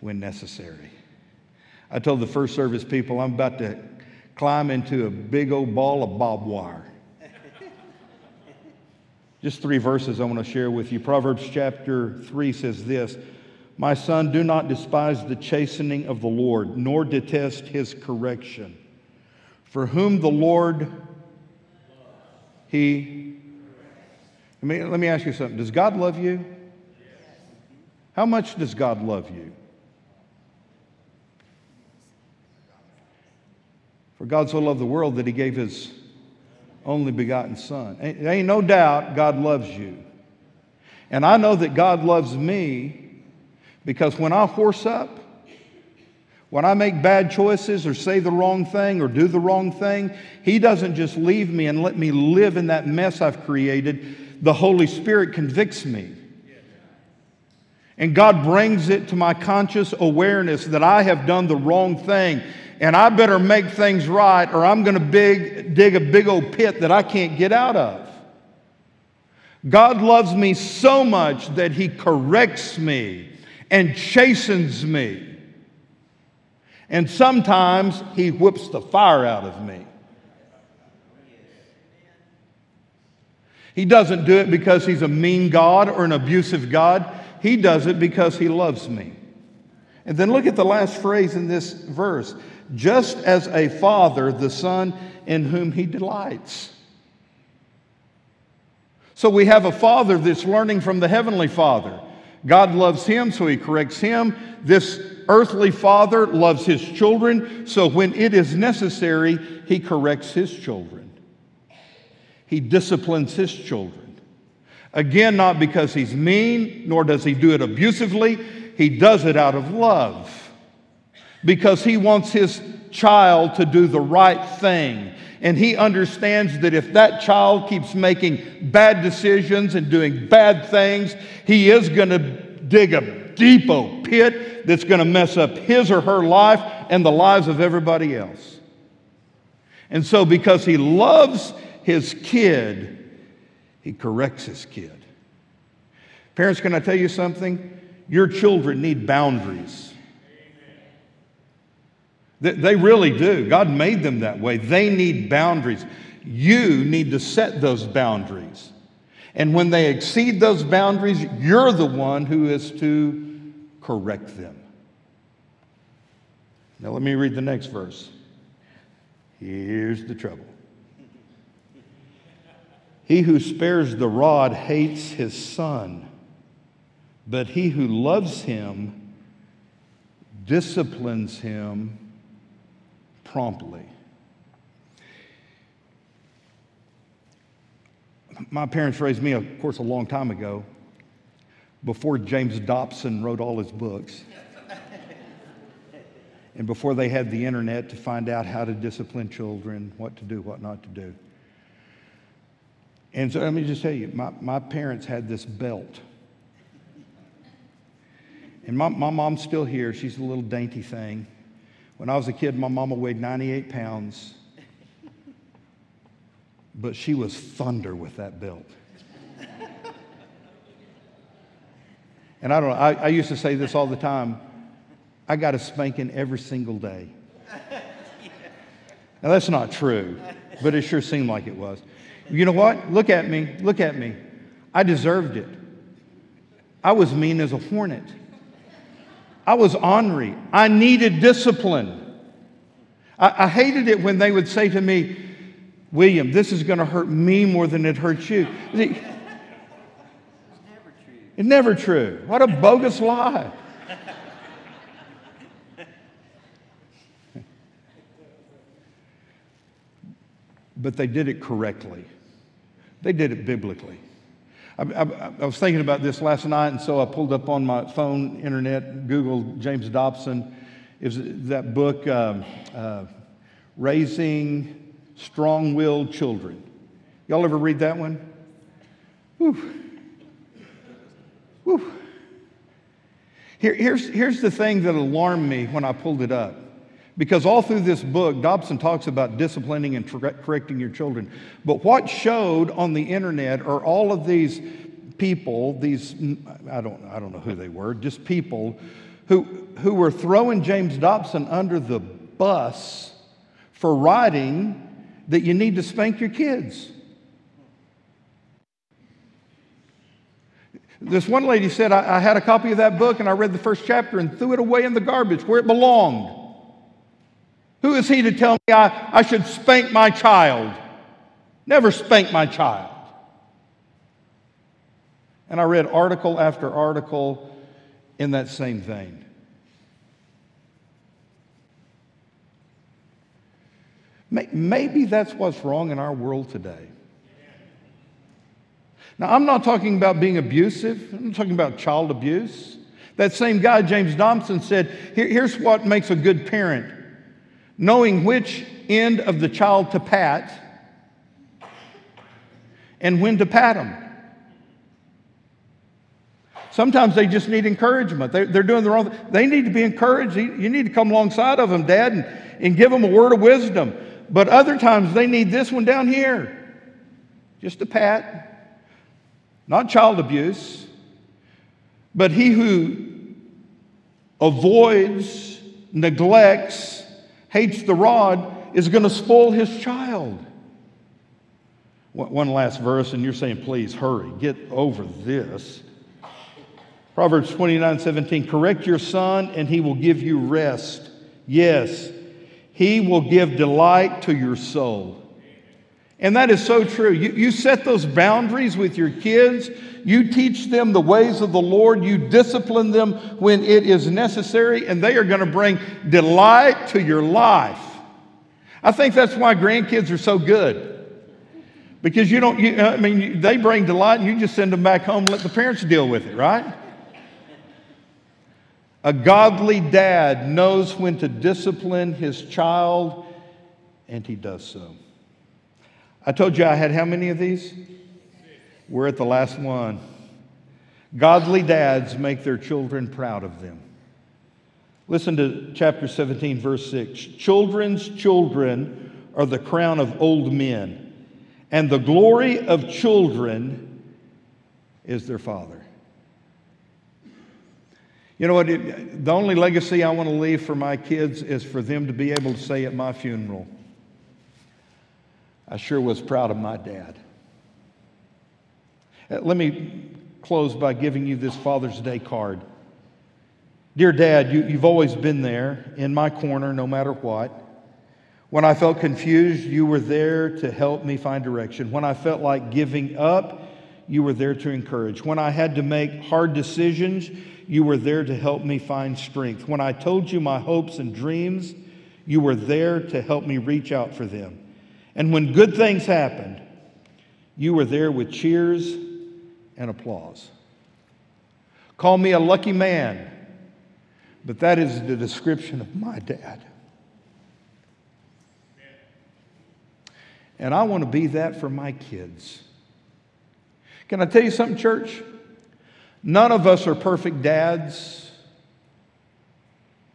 when necessary. I told the first service people I'm about to climb into a big old ball of barbed wire. Just three verses I want to share with you. Proverbs chapter 3 says this My son, do not despise the chastening of the Lord, nor detest his correction. For whom the Lord, he. Let me, let me ask you something. Does God love you? How much does God love you? For God so loved the world that he gave his only begotten Son. Ain't no doubt God loves you. And I know that God loves me because when I horse up, when I make bad choices or say the wrong thing or do the wrong thing, He doesn't just leave me and let me live in that mess I've created. The Holy Spirit convicts me. And God brings it to my conscious awareness that I have done the wrong thing and I better make things right or I'm going to big, dig a big old pit that I can't get out of. God loves me so much that He corrects me and chastens me. And sometimes He whips the fire out of me. He doesn't do it because He's a mean God or an abusive God. He does it because He loves me. And then look at the last phrase in this verse just as a father the son in whom he delights. So we have a father that's learning from the heavenly father. God loves him, so he corrects him. This earthly father loves his children, so when it is necessary, he corrects his children. He disciplines his children. Again, not because he's mean, nor does he do it abusively, he does it out of love because he wants his child to do the right thing. And he understands that if that child keeps making bad decisions and doing bad things, he is going to dig a deep pit that's going to mess up his or her life and the lives of everybody else. And so, because he loves his kid, he corrects his kid. Parents, can I tell you something? Your children need boundaries. They really do. God made them that way. They need boundaries. You need to set those boundaries. And when they exceed those boundaries, you're the one who is to correct them. Now, let me read the next verse. Here's the trouble. He who spares the rod hates his son, but he who loves him disciplines him promptly. My parents raised me, of course, a long time ago, before James Dobson wrote all his books, and before they had the internet to find out how to discipline children, what to do, what not to do. And so let me just tell you, my, my parents had this belt. And my, my mom's still here. She's a little dainty thing. When I was a kid, my mama weighed 98 pounds, but she was thunder with that belt. And I don't know, I, I used to say this all the time I got a spanking every single day. Now, that's not true, but it sure seemed like it was. You know what? Look at me. Look at me. I deserved it. I was mean as a hornet. I was ornery. I needed discipline. I, I hated it when they would say to me, William, this is going to hurt me more than it hurts you. See, it's never true. What a bogus lie. but they did it correctly. They did it biblically. I, I, I, was thinking about this last night, and so I pulled up on my phone, internet, Googled James Dobson. Is that book, um, uh, Raising Strong Willed Children? Y'all ever read that one? Whew. Whew. Here, here's, here's the thing that alarmed me when I pulled it up. Because all through this book, Dobson talks about disciplining and correcting your children. But what showed on the internet are all of these people, these, I don't, I don't know who they were, just people who, who were throwing James Dobson under the bus for writing that you need to spank your kids. This one lady said, I, I, had a copy of that book and I read the first chapter and threw it away in the garbage where it belonged. Who is he to tell me I, I should spank my child? Never spank my child. And I read article after article in that same vein. Maybe that's what's wrong in our world today. Now, I'm not talking about being abusive, I'm talking about child abuse. That same guy, James Dobson, said Here, here's what makes a good parent knowing which end of the child to pat and when to pat them. Sometimes they just need encouragement. They're, they're doing the wrong thing. They need to be encouraged. You need to come alongside of them, Dad, and, and give them a word of wisdom. But other times they need this one down here, just a pat, not child abuse. But he who avoids, neglects, hates the rod is going to spoil his child. One last verse, and you're saying, please hurry, get over this. Proverbs 29 17, correct your son, and he will give you rest. Yes, he will give delight to your soul. And that is so true. You, you set those boundaries with your kids. You teach them the ways of the Lord. You discipline them when it is necessary, and they are going to bring delight to your life. I think that's why grandkids are so good. Because you don't, you, I mean, they bring delight and you just send them back home and let the parents deal with it, right? A godly dad knows when to discipline his child, and he does so. I told you I had how many of these? We're at the last one. Godly dads make their children proud of them. Listen to chapter 17, verse 6. Children's children are the crown of old men, and the glory of children is their father. You know what? It, the only legacy I want to leave for my kids is for them to be able to say at my funeral, I sure was proud of my dad. Uh, let me close by giving you this Father's Day card. Dear Dad, you, you've always been there in my corner no matter what. When I felt confused, you were there to help me find direction. When I felt like giving up, you were there to encourage. When I had to make hard decisions, you were there to help me find strength. When I told you my hopes and dreams, you were there to help me reach out for them. And when good things happened, you were there with cheers and applause. Call me a lucky man, but that is the description of my dad. And I want to be that for my kids. Can I tell you something, church? None of us are perfect dads.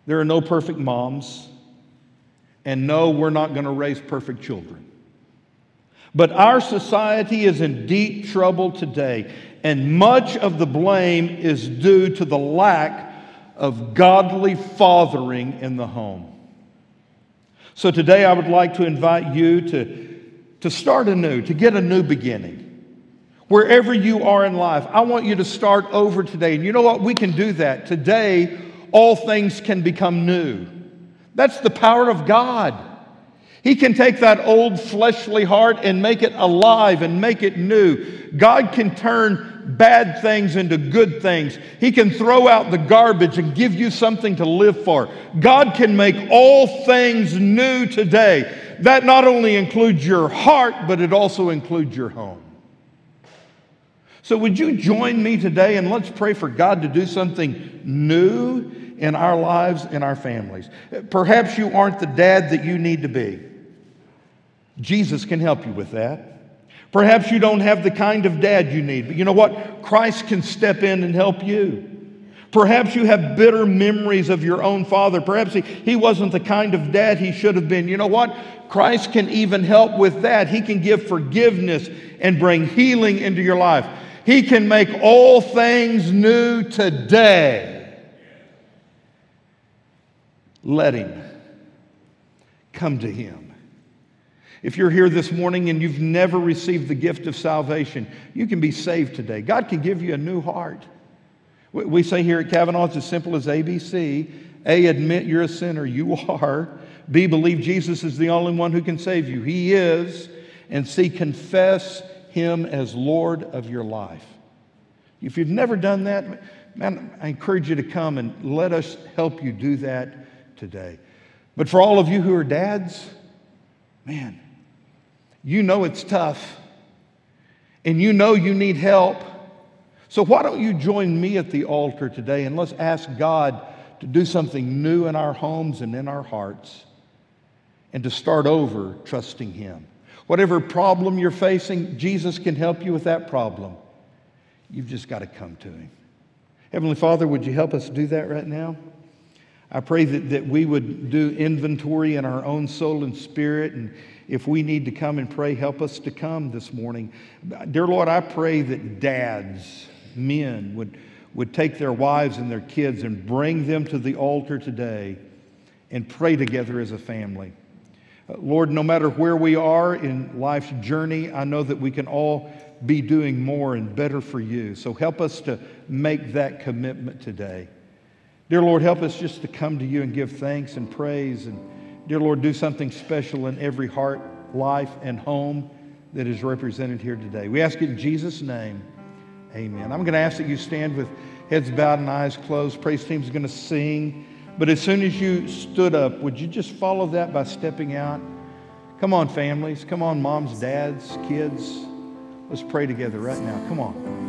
There are no perfect moms. And no, we're not going to raise perfect children. But our society is in deep trouble today, and much of the blame is due to the lack of godly fathering in the home. So today I would like to invite you to, to start anew, to get a new beginning. Wherever you are in life, I want you to start over today. And you know what? We can do that. Today, all things can become new. That's the power of God. He can take that old fleshly heart and make it alive and make it new. God can turn bad things into good things. He can throw out the garbage and give you something to live for. God can make all things new today. That not only includes your heart, but it also includes your home. So, would you join me today and let's pray for God to do something new in our lives, in our families? Perhaps you aren't the dad that you need to be. Jesus can help you with that. Perhaps you don't have the kind of dad you need, but you know what? Christ can step in and help you. Perhaps you have bitter memories of your own father. Perhaps he, he wasn't the kind of dad he should have been. You know what? Christ can even help with that. He can give forgiveness and bring healing into your life. He can make all things new today. let Him. Come to Him. If you're here this morning and you've never received the gift of salvation, you can be saved today. God can give you a new heart. We say here at Cavanaugh, it's as simple as ABC. A, admit you're a sinner. You are. B, believe Jesus is the only one who can save you. He is. And C, confess Him as Lord of your life. If you've never done that, man, I encourage you to come and let us help you do that today. But for all of you who are dads, man, you know it's tough, and you know you need help. So, why don't you join me at the altar today and let's ask God to do something new in our homes and in our hearts and to start over trusting Him. Whatever problem you're facing, Jesus can help you with that problem. You've just got to come to Him. Heavenly Father, would you help us do that right now? I pray that, that we would do inventory in our own soul and spirit. And if we need to come and pray, help us to come this morning. Dear Lord, I pray that dads, men, would, would take their wives and their kids and bring them to the altar today and pray together as a family. Uh, Lord, no matter where we are in life's journey, I know that we can all be doing more and better for you. So help us to make that commitment today. Dear Lord, help us just to come to you and give thanks and praise. And dear Lord, do something special in every heart, life, and home that is represented here today. We ask it in Jesus' name. Amen. I'm going to ask that you stand with heads bowed and eyes closed. Praise team's going to sing. But as soon as you stood up, would you just follow that by stepping out? Come on, families. Come on, moms, dads, kids. Let's pray together right now. Come on.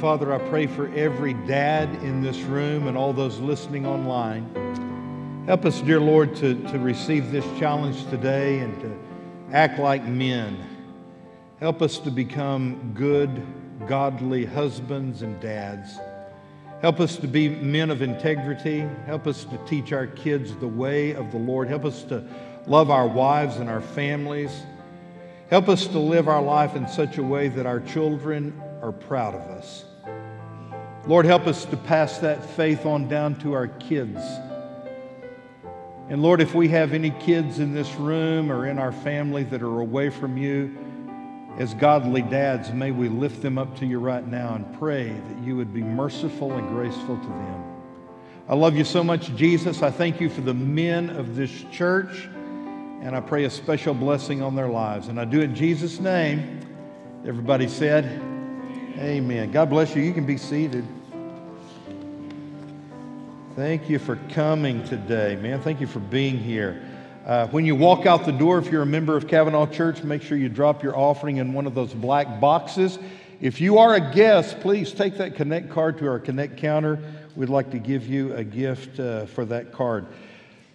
Father, I pray for every dad in this room and all those listening online. Help us, dear Lord, to, to receive this challenge today and to act like men. Help us to become good, godly husbands and dads. Help us to be men of integrity. Help us to teach our kids the way of the Lord. Help us to love our wives and our families. Help us to live our life in such a way that our children are proud of us. Lord, help us to pass that faith on down to our kids. And Lord, if we have any kids in this room or in our family that are away from you, as godly dads, may we lift them up to you right now and pray that you would be merciful and graceful to them. I love you so much, Jesus. I thank you for the men of this church, and I pray a special blessing on their lives. And I do it in Jesus' name. Everybody said, Amen. God bless you. You can be seated. Thank you for coming today, man. Thank you for being here. Uh, when you walk out the door, if you're a member of Cavanaugh Church, make sure you drop your offering in one of those black boxes. If you are a guest, please take that Connect card to our Connect counter. We'd like to give you a gift uh, for that card.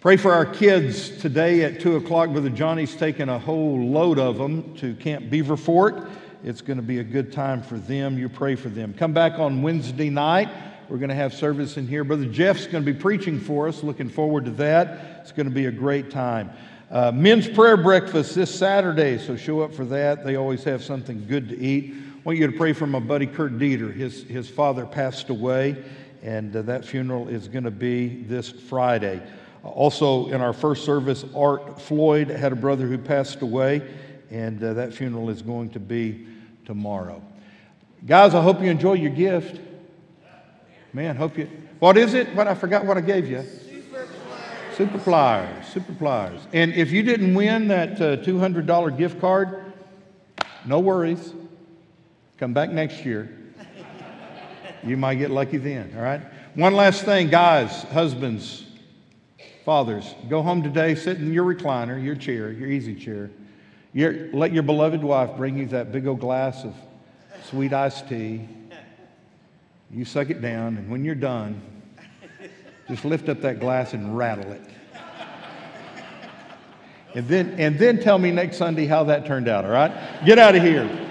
Pray for our kids today at 2 o'clock. Brother Johnny's taking a whole load of them to Camp Beaverfork. It's going to be a good time for them. You pray for them. Come back on Wednesday night We're going to have service in here. Brother Jeff's going to be preaching for us. Looking forward to that. It's going to be a great time. Uh, men's prayer breakfast this Saturday, so show up for that. They always have something good to eat. I want you to pray for my buddy Kurt Dieter. His, his father passed away, and uh, that funeral is going to be this Friday. Also, in our first service, Art Floyd had a brother who passed away, and uh, that funeral is going to be tomorrow. Guys, I hope you enjoy your gift. Man, hope you. What is it? What I forgot what I gave you. Super pliers, super pliers. Super pliers. And if you didn't win that uh, $200 gift card, no worries. Come back next year. You might get lucky then, all right? One last thing, guys, husbands, fathers, go home today, sit in your recliner, your chair, your easy chair. Your, let your beloved wife bring you that big old glass of sweet iced tea. You suck it down, and when you're done, just lift up that glass and rattle it. And then, and then tell me next Sunday how that turned out, all right? Get out of here.